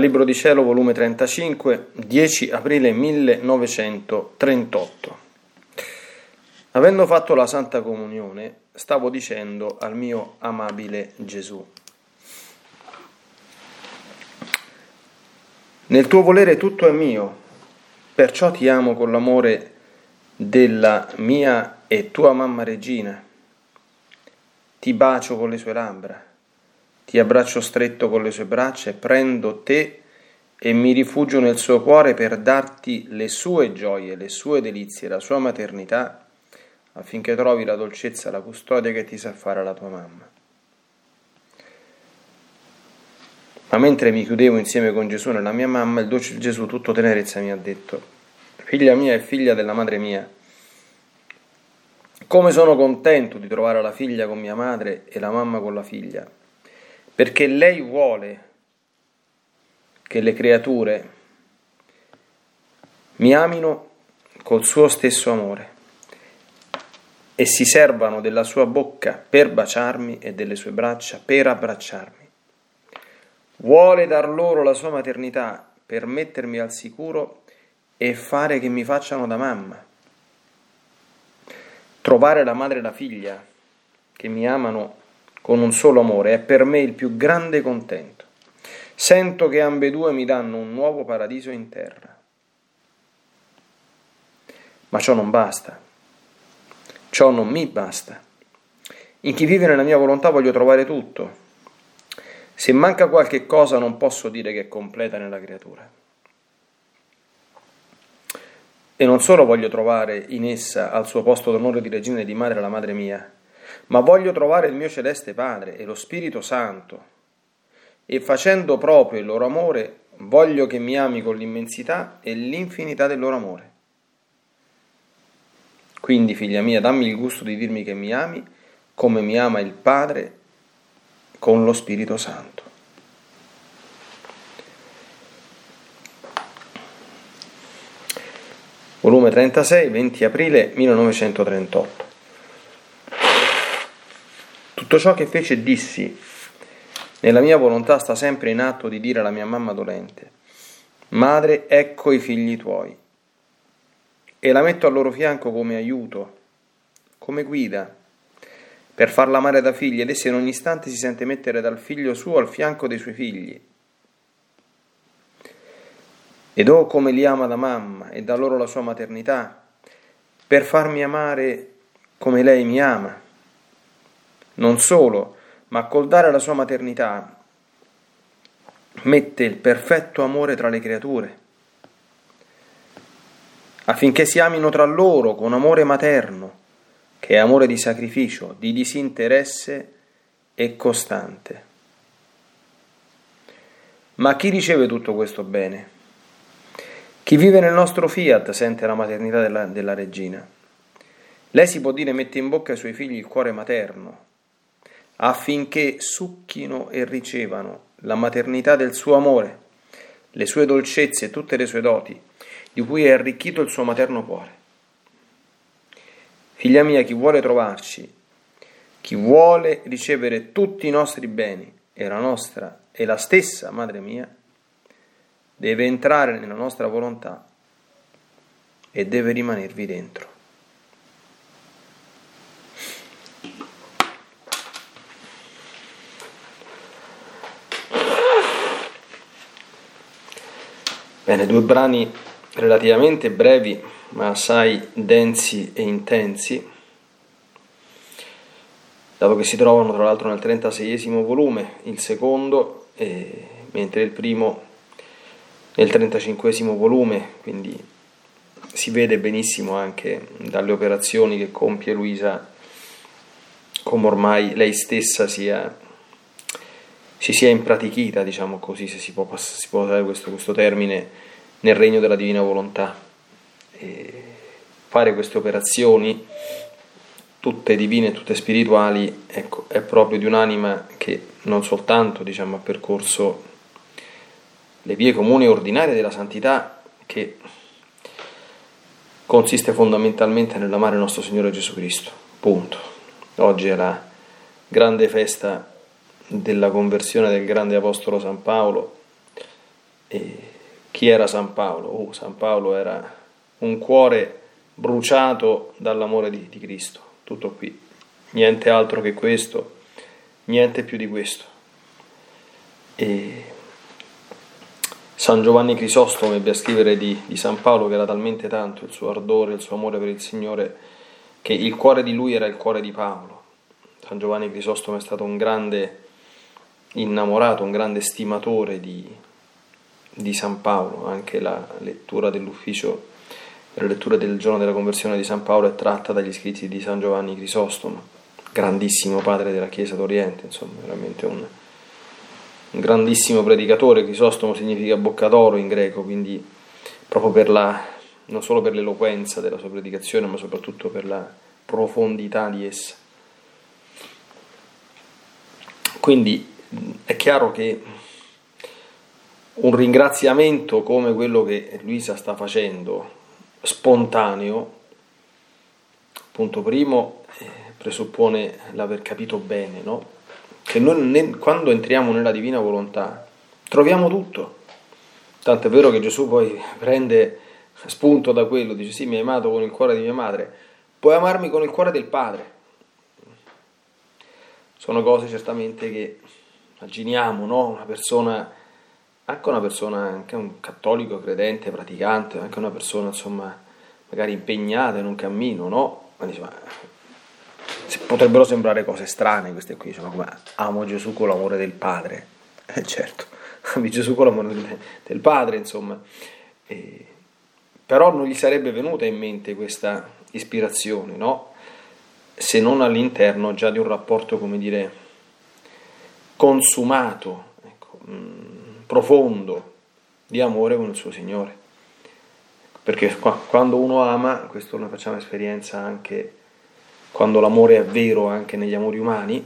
Dal Libro di Cielo, volume 35, 10 aprile 1938. Avendo fatto la Santa Comunione, stavo dicendo al mio amabile Gesù. Nel tuo volere tutto è mio, perciò ti amo con l'amore della mia e tua mamma regina. Ti bacio con le sue labbra ti abbraccio stretto con le sue braccia prendo te e mi rifugio nel suo cuore per darti le sue gioie, le sue delizie, la sua maternità, affinché trovi la dolcezza la custodia che ti sa fare la tua mamma. Ma mentre mi chiudevo insieme con Gesù nella mia mamma, il dolce Gesù tutto tenerezza mi ha detto, figlia mia e figlia della madre mia, come sono contento di trovare la figlia con mia madre e la mamma con la figlia perché lei vuole che le creature mi amino col suo stesso amore e si servano della sua bocca per baciarmi e delle sue braccia per abbracciarmi. Vuole dar loro la sua maternità per mettermi al sicuro e fare che mi facciano da mamma. Trovare la madre e la figlia che mi amano con un solo amore è per me il più grande contento. Sento che ambedue mi danno un nuovo paradiso in terra. Ma ciò non basta. Ciò non mi basta. In chi vive nella mia volontà voglio trovare tutto. Se manca qualche cosa non posso dire che è completa nella creatura. E non solo voglio trovare in essa al suo posto d'onore di regina e di madre la madre mia, ma voglio trovare il mio celeste Padre e lo Spirito Santo. E facendo proprio il loro amore, voglio che mi ami con l'immensità e l'infinità del loro amore. Quindi, figlia mia, dammi il gusto di dirmi che mi ami come mi ama il Padre con lo Spirito Santo. Volume 36, 20 aprile 1938. Tutto ciò che fece e dissi nella mia volontà sta sempre in atto di dire alla mia mamma dolente, Madre, ecco i figli tuoi e la metto al loro fianco come aiuto, come guida, per farla amare da figlia ed essa in ogni istante si sente mettere dal figlio suo al fianco dei suoi figli. Ed oh come li ama da mamma e da loro la sua maternità, per farmi amare come lei mi ama. Non solo, ma col dare la sua maternità mette il perfetto amore tra le creature affinché si amino tra loro con amore materno, che è amore di sacrificio, di disinteresse e costante. Ma chi riceve tutto questo bene? Chi vive nel nostro fiat sente la maternità della, della regina. Lei si può dire mette in bocca ai suoi figli il cuore materno, affinché succhino e ricevano la maternità del suo amore, le sue dolcezze e tutte le sue doti, di cui è arricchito il suo materno cuore. Figlia mia, chi vuole trovarci, chi vuole ricevere tutti i nostri beni e la nostra e la stessa madre mia, deve entrare nella nostra volontà e deve rimanervi dentro. Bene, due brani relativamente brevi ma assai densi e intensi, dato che si trovano tra l'altro nel 36 volume, il secondo, eh, mentre il primo nel 35 volume, quindi si vede benissimo anche dalle operazioni che compie Luisa come ormai lei stessa sia, si sia impratichita, diciamo così, se si può, si può usare questo, questo termine, nel regno della divina volontà. E fare queste operazioni, tutte divine tutte spirituali, ecco, è proprio di un'anima che non soltanto diciamo, ha percorso le vie comuni e ordinarie della santità, che consiste fondamentalmente nell'amare il nostro Signore Gesù Cristo. Punto. Oggi è la grande festa della conversione del grande Apostolo San Paolo. E chi era San Paolo? Oh, San Paolo era un cuore bruciato dall'amore di, di Cristo, tutto qui, niente altro che questo, niente più di questo. E San Giovanni Crisostomo ebbe a scrivere di, di, San Paolo che era talmente tanto il suo ardore, il suo amore per il Signore, che il cuore di lui era il cuore di Paolo. San Giovanni Crisostomo è stato un grande innamorato, un grande stimatore di, di San Paolo, anche la lettura dell'ufficio, la lettura del giorno della conversione di San Paolo è tratta dagli scritti di San Giovanni Crisostomo, grandissimo padre della Chiesa d'Oriente, insomma, veramente un, un grandissimo predicatore. Crisostomo significa bocca d'oro in greco, quindi proprio per la, non solo per l'eloquenza della sua predicazione, ma soprattutto per la profondità di essa. Quindi è chiaro che un ringraziamento come quello che Luisa sta facendo, spontaneo, punto primo, eh, presuppone l'aver capito bene, no? Che noi quando entriamo nella divina volontà troviamo tutto. Tanto è vero che Gesù poi prende spunto da quello, dice sì, mi hai amato con il cuore di mia madre, puoi amarmi con il cuore del Padre. Sono cose certamente che immaginiamo, no? Una persona anche una persona, anche un cattolico credente, praticante, anche una persona insomma magari impegnata in un cammino, no? Potrebbero sembrare cose strane queste qui, insomma, come amo Gesù con l'amore del Padre. Eh certo, ami Gesù con l'amore del, Padre, insomma. E, però non gli sarebbe venuta in mente questa ispirazione, no? Se non all'interno già di un rapporto, come dire, consumato, ecco, mh, profondo di amore con il suo Signore. Perché quando uno ama, questo ne facciamo esperienza anche quando l'amore è vero anche negli amori umani,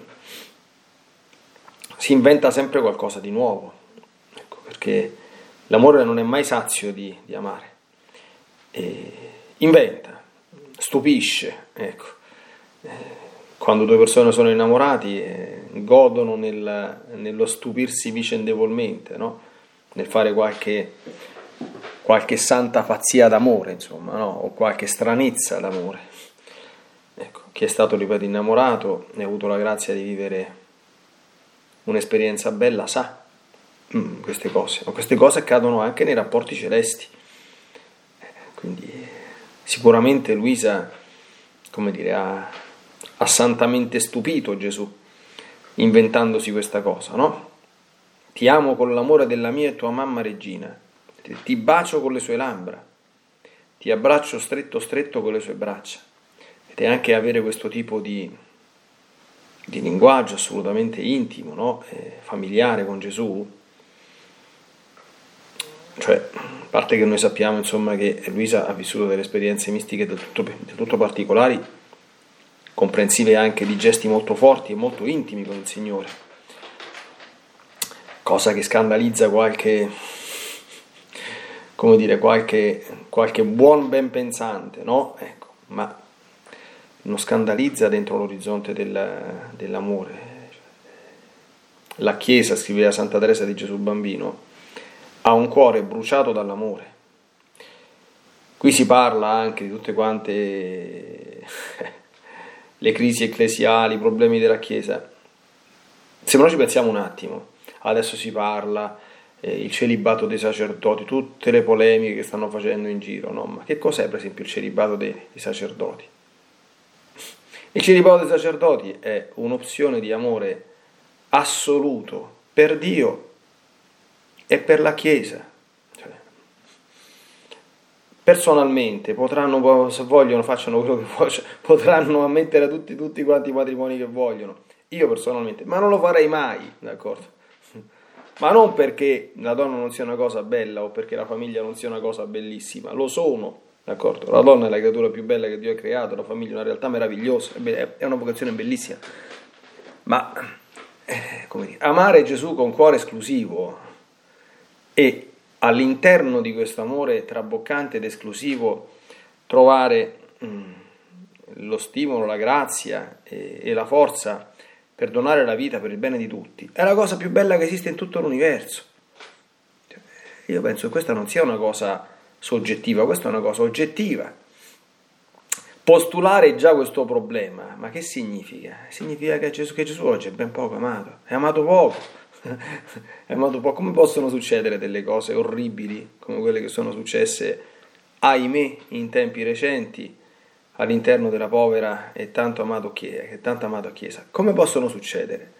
si inventa sempre qualcosa di nuovo, ecco, perché l'amore non è mai sazio di, di amare, e inventa, stupisce, ecco. Eh, quando due persone sono innamorati eh, godono nel, nello stupirsi vicendevolmente, no? nel fare qualche, qualche, santa pazzia d'amore, insomma, no? o qualche stranezza d'amore. Ecco, chi è stato, ripeto, innamorato e ha avuto la grazia di vivere un'esperienza bella sa mm, queste cose, ma queste cose accadono anche nei rapporti celesti. Quindi sicuramente Luisa, come dire, ha ha santamente stupito Gesù, inventandosi questa cosa, no? Ti amo con l'amore della mia e tua mamma regina, ti bacio con le sue labbra, ti abbraccio stretto stretto con le sue braccia. Ed è anche avere questo tipo di, di linguaggio assolutamente intimo, no? eh, familiare con Gesù. Cioè, a parte che noi sappiamo insomma che Luisa ha vissuto delle esperienze mistiche del tutto, del tutto particolari, comprensive anche di gesti molto forti e molto intimi con il Signore, cosa che scandalizza qualche, come dire, qualche, qualche buon ben pensante, no? Ecco, ma non scandalizza dentro l'orizzonte del, dell'amore. La Chiesa, scriveva Santa Teresa di Gesù Bambino, ha un cuore bruciato dall'amore. Qui si parla anche di tutte quante le crisi ecclesiali, i problemi della Chiesa. Se noi ci pensiamo un attimo, adesso si parla eh, il celibato dei sacerdoti, tutte le polemiche che stanno facendo in giro, no? Ma che cos'è per esempio il celibato dei, dei sacerdoti? Il celibato dei sacerdoti è un'opzione di amore assoluto per Dio e per la Chiesa personalmente potranno, se vogliono, facciano quello che vogliono, potranno ammettere a tutti, tutti quanti i matrimoni che vogliono. Io personalmente, ma non lo farei mai, d'accordo? Ma non perché la donna non sia una cosa bella o perché la famiglia non sia una cosa bellissima, lo sono, d'accordo? La donna è la creatura più bella che Dio ha creato, la famiglia è una realtà meravigliosa, è una vocazione bellissima. Ma, eh, come dire, amare Gesù con cuore esclusivo e all'interno di questo amore traboccante ed esclusivo trovare mm, lo stimolo, la grazia e, e la forza per donare la vita per il bene di tutti, è la cosa più bella che esiste in tutto l'universo. Io penso che questa non sia una cosa soggettiva, questa è una cosa oggettiva. Postulare già questo problema, ma che significa? Significa che Gesù, che Gesù oggi è ben poco amato, è amato poco è modo po'. Come possono succedere delle cose orribili come quelle che sono successe, ahimè, in tempi recenti all'interno della povera e tanto amato chiesa, amata chiesa? Come possono succedere?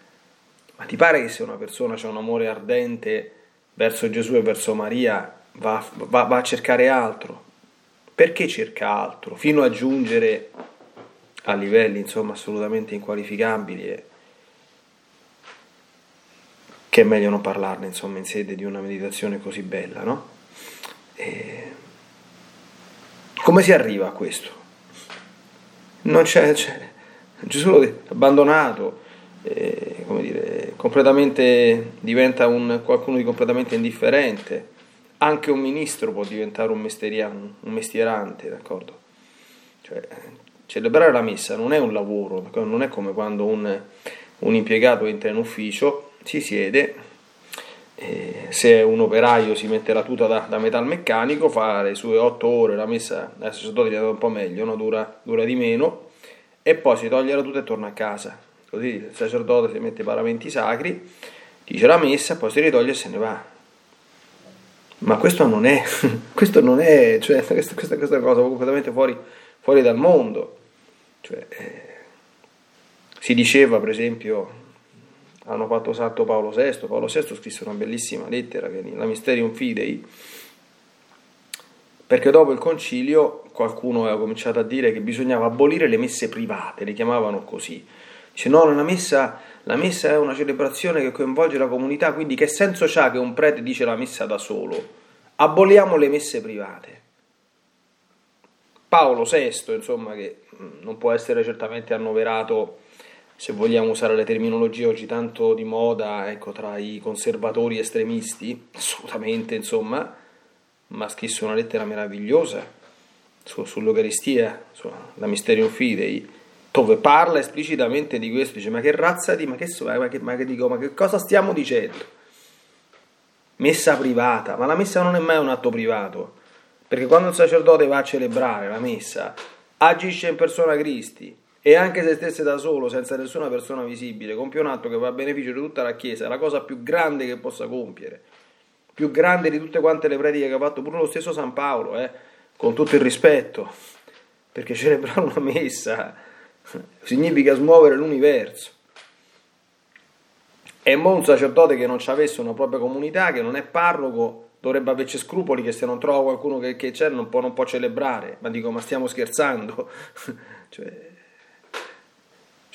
Ma ti pare che se una persona ha un amore ardente verso Gesù e verso Maria va, va, va a cercare altro? Perché cerca altro? Fino a giungere a livelli insomma assolutamente inqualificabili che è meglio non parlarne insomma in sede di una meditazione così bella, no? E... Come si arriva a questo? Non c'è, c'è. Gesù l'ha abbandonato, eh, come dire, completamente, diventa un, qualcuno di completamente indifferente. Anche un ministro può diventare un, un mestierante, d'accordo? Cioè, celebrare la messa non è un lavoro, d'accordo? non è come quando un, un impiegato entra in ufficio, si siede, se un operaio si mette la tuta da, da metalmeccanico, fa le sue otto ore, la messa adesso sacerdote diventa un po' meglio, no? dura, dura, di meno, e poi si toglie la tuta e torna a casa. Così il sacerdote si mette i paramenti sacri, dice la messa, poi si ritoglie e se ne va. Ma questo non è, questo non è, cioè, questa, questa, questa cosa completamente fuori, fuori dal mondo. Cioè, eh, si diceva, per esempio, hanno fatto salto Paolo VI, Paolo VI scrisse una bellissima lettera, che è la Mysterium Fidei, perché dopo il concilio qualcuno aveva cominciato a dire che bisognava abolire le messe private, le chiamavano così. Dice no, la messa, la messa è una celebrazione che coinvolge la comunità, quindi che senso c'ha che un prete dice la messa da solo? Aboliamo le messe private. Paolo VI, insomma, che non può essere certamente annoverato se vogliamo usare le terminologie oggi tanto di moda, ecco, tra i conservatori estremisti, assolutamente, insomma, ma scritto una lettera meravigliosa su, sull'Eucaristia, sulla Mysterium Fidei, dove parla esplicitamente di questo, dice ma che razza di, ma che, ma che, ma che, dico, ma che cosa stiamo dicendo? Messa privata, ma la messa non è mai un atto privato, perché quando il sacerdote va a celebrare la messa, agisce in persona Cristi, e anche se stesse da solo, senza nessuna persona visibile, compie un atto che va a beneficio di tutta la Chiesa, è la cosa più grande che possa compiere, più grande di tutte quante le prediche che ha fatto pure lo stesso San Paolo, eh, con tutto il rispetto, perché celebrare una messa significa smuovere l'universo. E mo un sacerdote che non ci avesse una propria comunità, che non è parroco, dovrebbe averci scrupoli che se non trova qualcuno che, che c'è non può, non può celebrare. Ma dico, ma stiamo scherzando? cioè,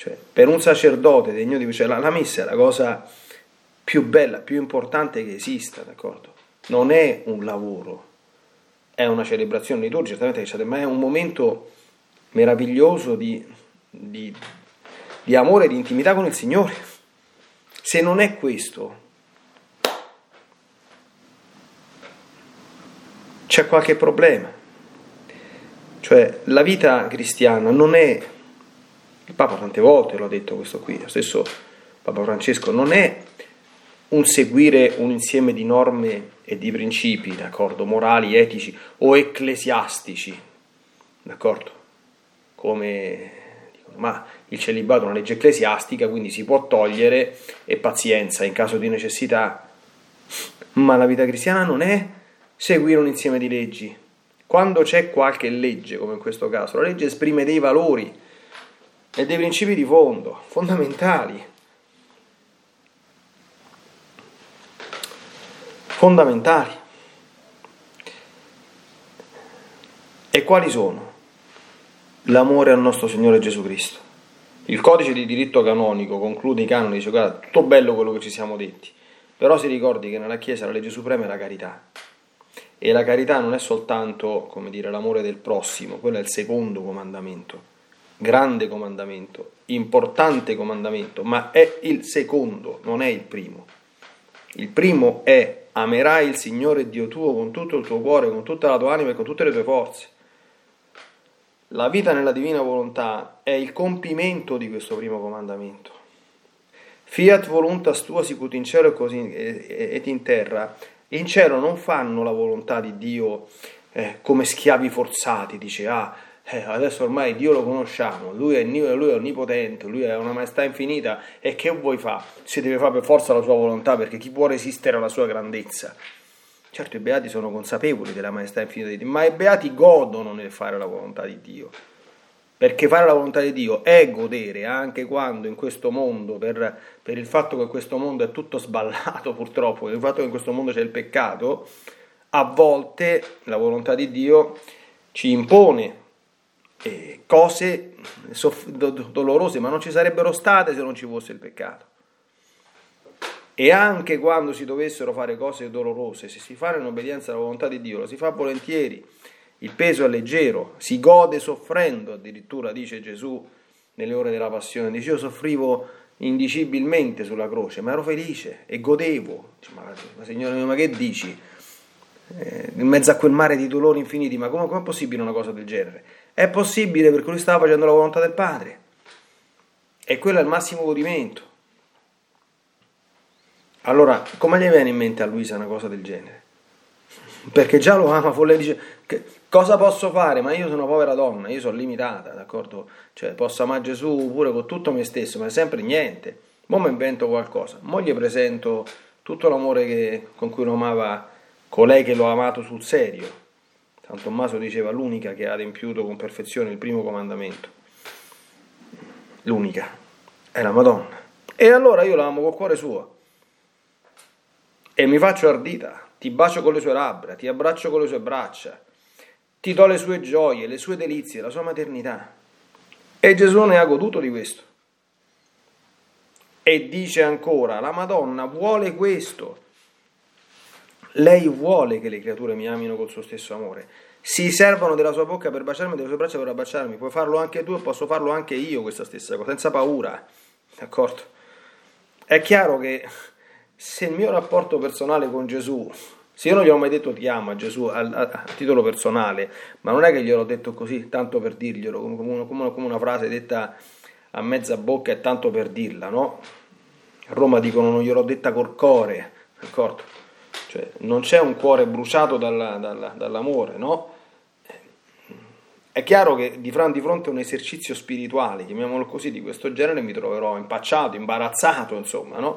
cioè, per un sacerdote degno di cioè, la, la messa è la cosa più bella, più importante che esista, d'accordo? Non è un lavoro, è una celebrazione liturgica, certamente, ma è un momento meraviglioso di, di, di amore e di intimità con il Signore. Se non è questo, c'è qualche problema. Cioè, la vita cristiana non è il Papa tante volte lo ha detto questo qui, lo stesso Papa Francesco, non è un seguire un insieme di norme e di principi, d'accordo, morali, etici o ecclesiastici, d'accordo? Come dicono, ma il celibato è una legge ecclesiastica, quindi si può togliere e pazienza in caso di necessità. Ma la vita cristiana non è seguire un insieme di leggi. Quando c'è qualche legge, come in questo caso, la legge esprime dei valori, e dei principi di fondo, fondamentali. Fondamentali. E quali sono? L'amore al nostro Signore Gesù Cristo. Il codice di diritto canonico conclude i canoni, dice guarda, tutto bello quello che ci siamo detti, però si ricordi che nella Chiesa la legge suprema è la carità. E la carità non è soltanto, come dire, l'amore del prossimo, quello è il secondo comandamento grande comandamento, importante comandamento, ma è il secondo, non è il primo. Il primo è amerai il Signore Dio tuo con tutto il tuo cuore, con tutta la tua anima e con tutte le tue forze. La vita nella divina volontà è il compimento di questo primo comandamento. Fiat voluntas tua sicut in cielo et in terra. In cielo non fanno la volontà di Dio eh, come schiavi forzati, dice ah eh, adesso ormai Dio lo conosciamo, lui è, lui è onnipotente, lui è una maestà infinita e che vuoi fare? Si deve fare per forza la sua volontà perché chi può resistere alla sua grandezza? Certo i beati sono consapevoli della maestà infinita di Dio, ma i beati godono nel fare la volontà di Dio. Perché fare la volontà di Dio è godere anche quando in questo mondo, per, per il fatto che questo mondo è tutto sballato purtroppo, per il fatto che in questo mondo c'è il peccato, a volte la volontà di Dio ci impone eh, cose soff- do- dolorose, ma non ci sarebbero state se non ci fosse il peccato. E anche quando si dovessero fare cose dolorose, se si fa in obbedienza alla volontà di Dio, lo si fa volentieri, il peso è leggero, si gode soffrendo, addirittura dice Gesù nelle ore della passione, dice io soffrivo indicibilmente sulla croce, ma ero felice e godevo. Dice, ma, ma Signore mio, ma che dici? Eh, in mezzo a quel mare di dolori infiniti, ma come è possibile una cosa del genere? È possibile perché lui stava facendo la volontà del Padre. E quello è il massimo godimento. Allora, come gli viene in mente a Luisa una cosa del genere? Perché già lo ama, lei dice, che, cosa posso fare? Ma io sono una povera donna, io sono limitata, d'accordo? Cioè, posso amare Gesù pure con tutto me stesso, ma sempre niente. Mo mi invento qualcosa, mo gli presento tutto l'amore che, con cui lo amava colei che l'ho amato sul serio. San Tommaso diceva l'unica che ha adempiuto con perfezione il primo comandamento. L'unica, è la Madonna. E allora io la amo col cuore suo e mi faccio ardita, ti bacio con le sue labbra, ti abbraccio con le sue braccia, ti do le sue gioie, le sue delizie, la sua maternità. E Gesù ne ha goduto di questo. E dice ancora, la Madonna vuole questo. Lei vuole che le creature mi amino col suo stesso amore. Si servono della sua bocca per baciarmi, delle sue braccia per abbracciarmi. Puoi farlo anche tu e posso farlo anche io questa stessa cosa, senza paura. D'accordo? È chiaro che se il mio rapporto personale con Gesù, se io non gli ho mai detto ti amo a Gesù a, a, a titolo personale, ma non è che gliel'ho detto così, tanto per dirglielo, come, come, come, come una frase detta a mezza bocca e tanto per dirla, no? A Roma dicono non gliel'ho detta col cuore, d'accordo? Cioè, non c'è un cuore bruciato dalla, dalla, dall'amore, no? È chiaro che di fronte a un esercizio spirituale, chiamiamolo così, di questo genere, mi troverò impacciato, imbarazzato, insomma, no?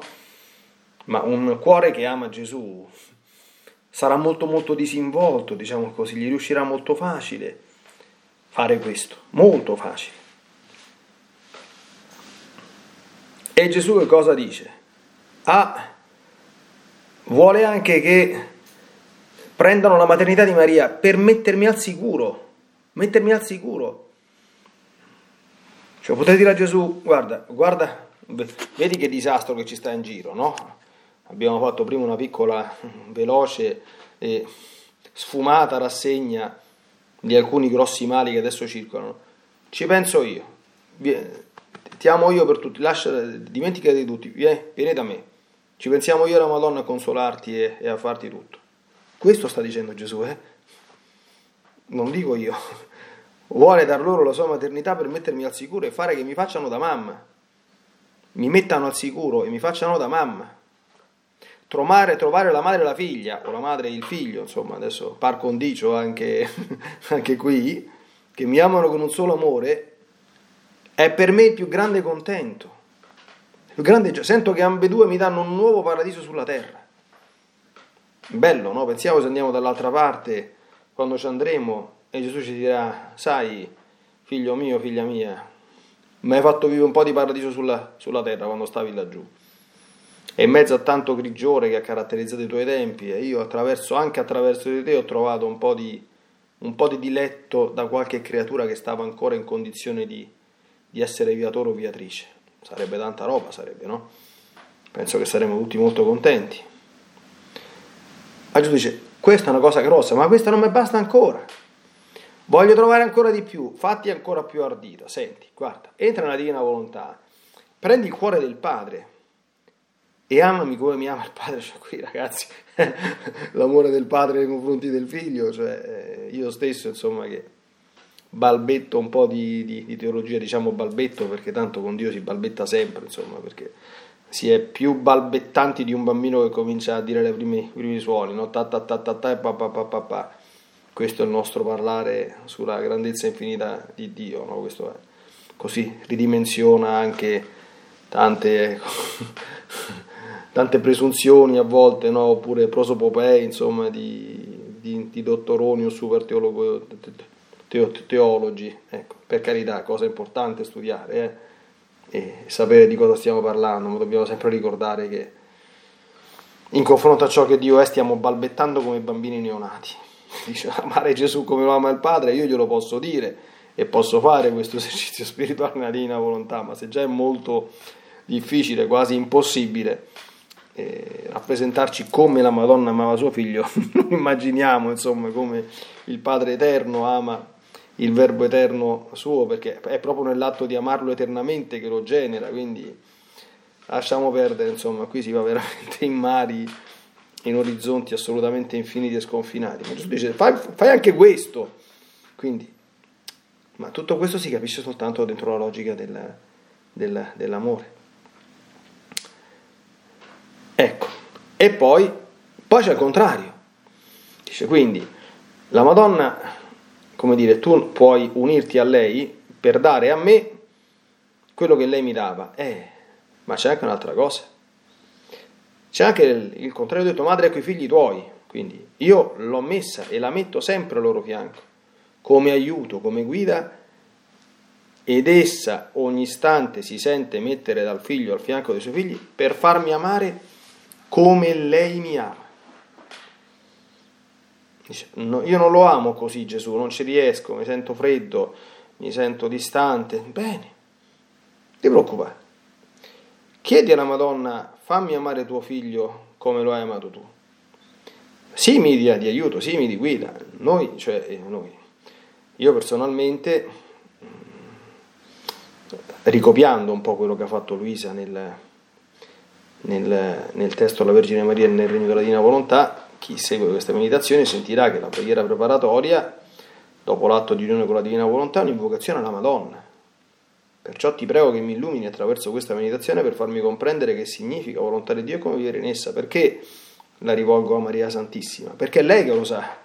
ma un cuore che ama Gesù sarà molto molto disinvolto, diciamo così, gli riuscirà molto facile fare questo, molto facile. E Gesù che cosa dice? Ah, vuole anche che prendano la maternità di Maria per mettermi al sicuro, mettermi al sicuro. Cioè potete dire a Gesù, guarda, guarda, vedi che disastro che ci sta in giro, no? Abbiamo fatto prima una piccola, veloce e sfumata rassegna di alcuni grossi mali che adesso circolano. Ci penso io. Ti amo io per tutti. Lascia, dimenticati di tutti. Vieni, vieni da me. Ci pensiamo io e la Madonna a consolarti e, e a farti tutto. Questo sta dicendo Gesù, eh? Non dico io. Vuole dar loro la sua maternità per mettermi al sicuro e fare che mi facciano da mamma. Mi mettano al sicuro e mi facciano da mamma trovare, trovare la madre e la figlia, o la madre e il figlio, insomma, adesso par condicio anche, anche qui, che mi amano con un solo amore, è per me il più grande contento. Il più grande, sento che ambedue mi danno un nuovo paradiso sulla terra. Bello, no? Pensiamo se andiamo dall'altra parte, quando ci andremo, e Gesù ci dirà, sai, figlio mio, figlia mia, mi hai fatto vivere un po' di paradiso sulla, sulla terra quando stavi laggiù e in mezzo a tanto grigiore che ha caratterizzato i tuoi tempi, e io attraverso, anche attraverso di te ho trovato un po' di, un po di diletto da qualche creatura che stava ancora in condizione di, di essere viatore o viatrice. Sarebbe tanta roba, sarebbe, no? Penso che saremmo tutti molto contenti. Ma Gesù dice, questa è una cosa grossa, ma questa non mi basta ancora. Voglio trovare ancora di più, fatti ancora più ardita. Senti, guarda, entra nella divina volontà, prendi il cuore del Padre, e amami come mi ama il padre, cioè qui ragazzi, l'amore del padre nei confronti del figlio, cioè eh, io stesso insomma che balbetto un po' di, di, di, teologia, diciamo balbetto perché tanto con Dio si balbetta sempre, insomma, perché si è più balbettanti di un bambino che comincia a dire i primi, suoni, no? ta ta ta ta e pa pa pa pa. Questo è il nostro parlare sulla grandezza infinita di Dio, no? Questo è così ridimensiona anche tante tante presunzioni a volte, no? oppure prosopopee, insomma, di, di, di dottoroni o super teologo, teo, teologi. Ecco, per carità, cosa importante studiare eh? e sapere di cosa stiamo parlando, ma dobbiamo sempre ricordare che in confronto a ciò che Dio è stiamo balbettando come bambini neonati. Dice amare Gesù come lo ama il Padre, io glielo posso dire e posso fare questo esercizio spirituale nella divina volontà, ma se già è molto difficile, quasi impossibile, eh, rappresentarci come la Madonna amava suo figlio, immaginiamo insomma come il Padre Eterno ama il Verbo Eterno suo, perché è proprio nell'atto di amarlo eternamente che lo genera, quindi lasciamo perdere, insomma, qui si va veramente in mari, in orizzonti assolutamente infiniti e sconfinati. Ma Gesù dice, fai, fai anche questo. Quindi, ma tutto questo si capisce soltanto dentro la logica del, del, dell'amore. Ecco, e poi, poi c'è il contrario. Dice quindi, la Madonna, come dire, tu puoi unirti a lei per dare a me quello che lei mi dava. Eh, ma c'è anche un'altra cosa. C'è anche il, il contrario, ho detto madre ecco i figli tuoi, quindi io l'ho messa e la metto sempre al loro fianco, come aiuto, come guida, ed essa ogni istante si sente mettere dal figlio al fianco dei suoi figli per farmi amare come lei mi ama. Dice, no, io non lo amo così Gesù, non ci riesco, mi sento freddo, mi sento distante. Bene, ti preoccupare. Chiedi alla Madonna, fammi amare tuo figlio come lo hai amato tu. Sì, mi dia di aiuto, sì, mi di guida. Noi, cioè eh, noi, io personalmente, ricopiando un po' quello che ha fatto Luisa nel, nel, nel testo La Vergine Maria nel Regno della Divina Volontà, chi segue questa meditazione sentirà che la preghiera preparatoria, dopo l'atto di unione con la Divina Volontà, è un'invocazione alla Madonna Perciò ti prego che mi illumini attraverso questa meditazione per farmi comprendere che significa volontà di Dio e come vivere in essa. Perché la rivolgo a Maria Santissima? Perché è lei che lo sa.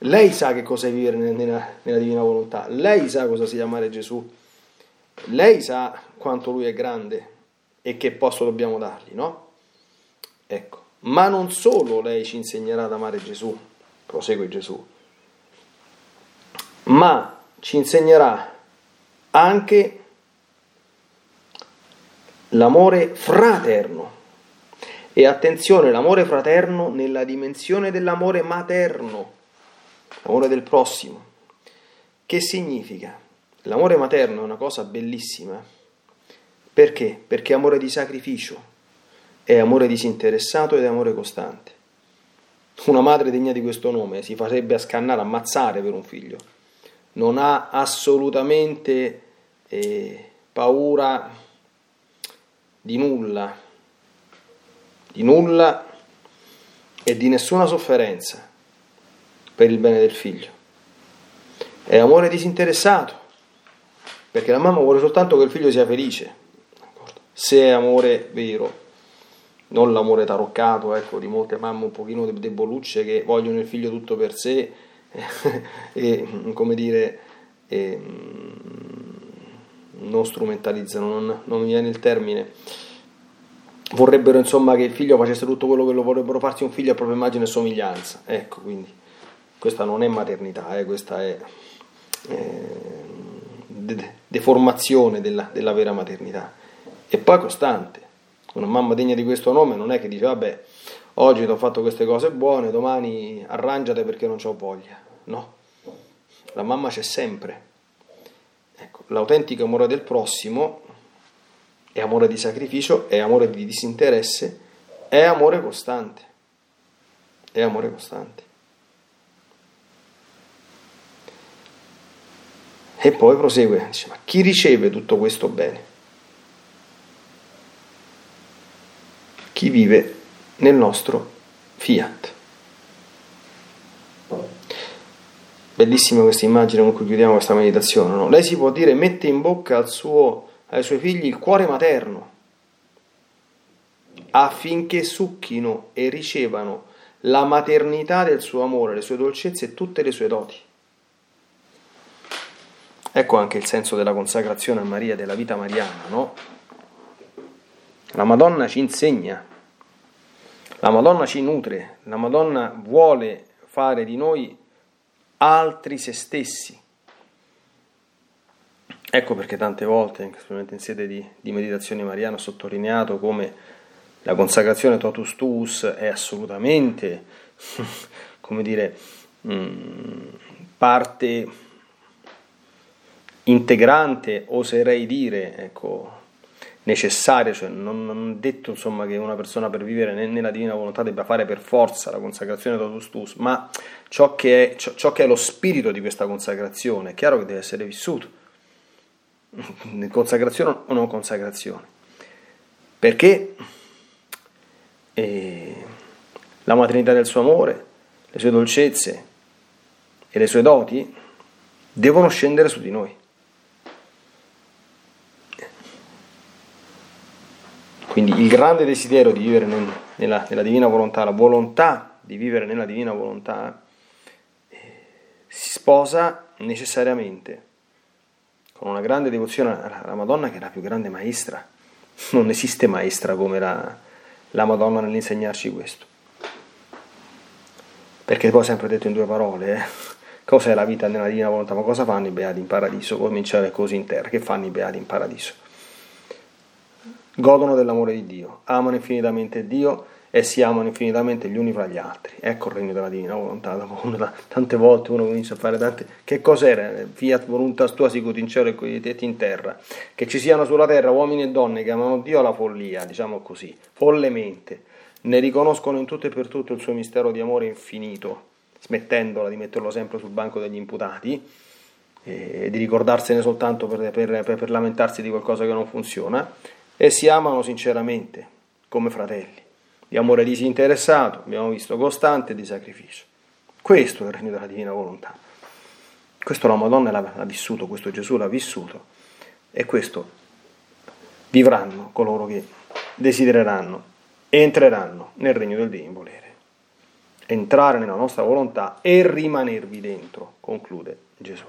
lei sa che cosa è vivere nella, nella divina volontà. Lei sa cosa sia amare Gesù. Lei sa quanto lui è grande e che posto dobbiamo dargli, no? Ecco. Ma non solo lei ci insegnerà ad amare Gesù, prosegue Gesù, ma ci insegnerà anche l'amore fraterno. E attenzione, l'amore fraterno nella dimensione dell'amore materno, l'amore del prossimo. Che significa? L'amore materno è una cosa bellissima. Perché? Perché è amore di sacrificio, è amore disinteressato ed è amore costante. Una madre degna di questo nome si farebbe a scannare, ammazzare per un figlio non ha assolutamente eh, paura di nulla, di nulla e di nessuna sofferenza per il bene del figlio. È amore disinteressato, perché la mamma vuole soltanto che il figlio sia felice, se è amore vero, non l'amore taroccato, ecco, di molte mamme un pochino debolucce che vogliono il figlio tutto per sé e, come dire, e, non strumentalizzano, non, non mi viene il termine. Vorrebbero insomma che il figlio facesse tutto quello che lo vorrebbero farsi un figlio a propria immagine e somiglianza. Ecco, quindi questa non è maternità, eh, questa è eh, de- deformazione della, della vera maternità. E poi costante. Una mamma degna di questo nome non è che dice vabbè oggi ti ho fatto queste cose buone, domani arrangiate perché non ho voglia. No, la mamma c'è sempre. Ecco, l'autentico amore del prossimo è amore di sacrificio, è amore di disinteresse, è amore costante. È amore costante. E poi prosegue, dice, ma chi riceve tutto questo bene? Chi vive nel nostro fiat. Bellissima questa immagine con cui chiudiamo questa meditazione. No? Lei si può dire mette in bocca al suo, ai suoi figli il cuore materno affinché succhino e ricevano la maternità del suo amore, le sue dolcezze e tutte le sue doti. Ecco anche il senso della consacrazione a Maria, della vita mariana, no? La Madonna ci insegna la Madonna ci nutre, la Madonna vuole fare di noi altri se stessi. Ecco perché tante volte, specialmente in sede di, di meditazione mariana, ho sottolineato come la consacrazione totus tuus è assolutamente, come dire, mm, parte integrante, oserei dire, ecco, necessaria, cioè non, non detto insomma, che una persona per vivere nella divina volontà debba fare per forza la consacrazione totus tuus, ma ciò che, è, ciò, ciò che è lo spirito di questa consacrazione è chiaro che deve essere vissuto. Consacrazione o non consacrazione. Perché eh, la maternità del suo amore, le sue dolcezze e le sue doti devono scendere su di noi. Quindi il grande desiderio di vivere nella, nella divina volontà, la volontà di vivere nella divina volontà, eh, si sposa necessariamente con una grande devozione alla Madonna che è la più grande maestra. Non esiste maestra come la, la Madonna nell'insegnarci questo. Perché poi ho sempre detto in due parole, eh? cos'è la vita nella divina volontà? Ma cosa fanno i beati in paradiso? Cominciare così in terra, che fanno i beati in paradiso? Godono dell'amore di Dio, amano infinitamente Dio e si amano infinitamente gli uni fra gli altri. Ecco il regno della divina volontà. Tante volte uno comincia a fare tante. Che cos'era? Fiat voluntas tua sicut in cielo e cosiddetti in terra. Che ci siano sulla terra uomini e donne che amano Dio alla follia, diciamo così, follemente. Ne riconoscono in tutto e per tutto il suo mistero di amore infinito, smettendola di metterlo sempre sul banco degli imputati e di ricordarsene soltanto per, per, per, per lamentarsi di qualcosa che non funziona, e si amano sinceramente come fratelli di amore disinteressato, abbiamo visto costante di sacrificio. Questo è il regno della divina volontà. Questo la Madonna l'ha vissuto, questo Gesù l'ha vissuto e questo vivranno coloro che desidereranno e entreranno nel regno del divino volere. Entrare nella nostra volontà e rimanervi dentro, conclude Gesù.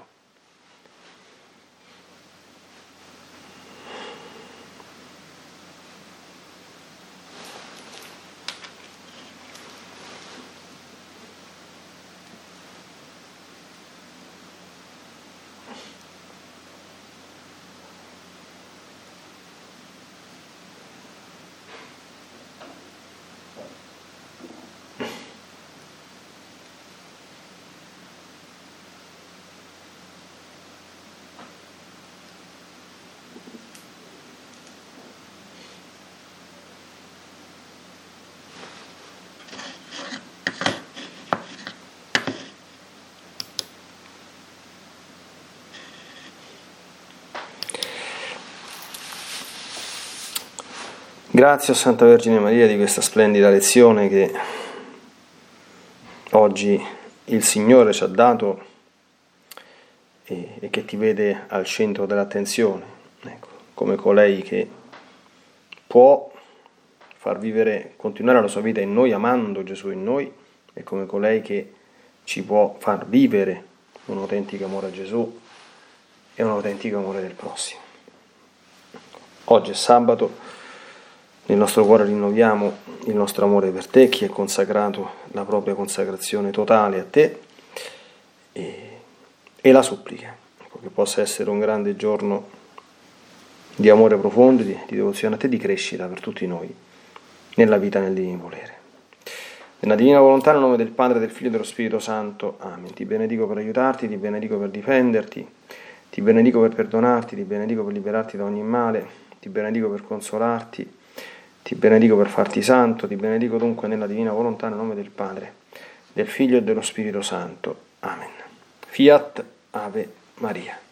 A Santa Vergine Maria di questa splendida lezione che oggi il Signore ci ha dato e, e che ti vede al centro dell'attenzione, ecco, come colei che può far vivere, continuare la sua vita in noi amando Gesù in noi e come colei che ci può far vivere un autentico amore a Gesù e un autentico amore del prossimo. Oggi è sabato nel nostro cuore rinnoviamo il nostro amore per te, chi è consacrato la propria consacrazione totale a te e, e la supplica, che possa essere un grande giorno di amore profondo, di, di devozione a te, di crescita per tutti noi nella vita nel divino volere. Nella divina volontà, nel nome del Padre, del Figlio e dello Spirito Santo. Amen. Ti benedico per aiutarti, ti benedico per difenderti, ti benedico per perdonarti, ti benedico per liberarti da ogni male, ti benedico per consolarti ti benedico per farti santo, ti benedico dunque nella divina volontà nel nome del Padre, del Figlio e dello Spirito Santo. Amen. Fiat Ave Maria.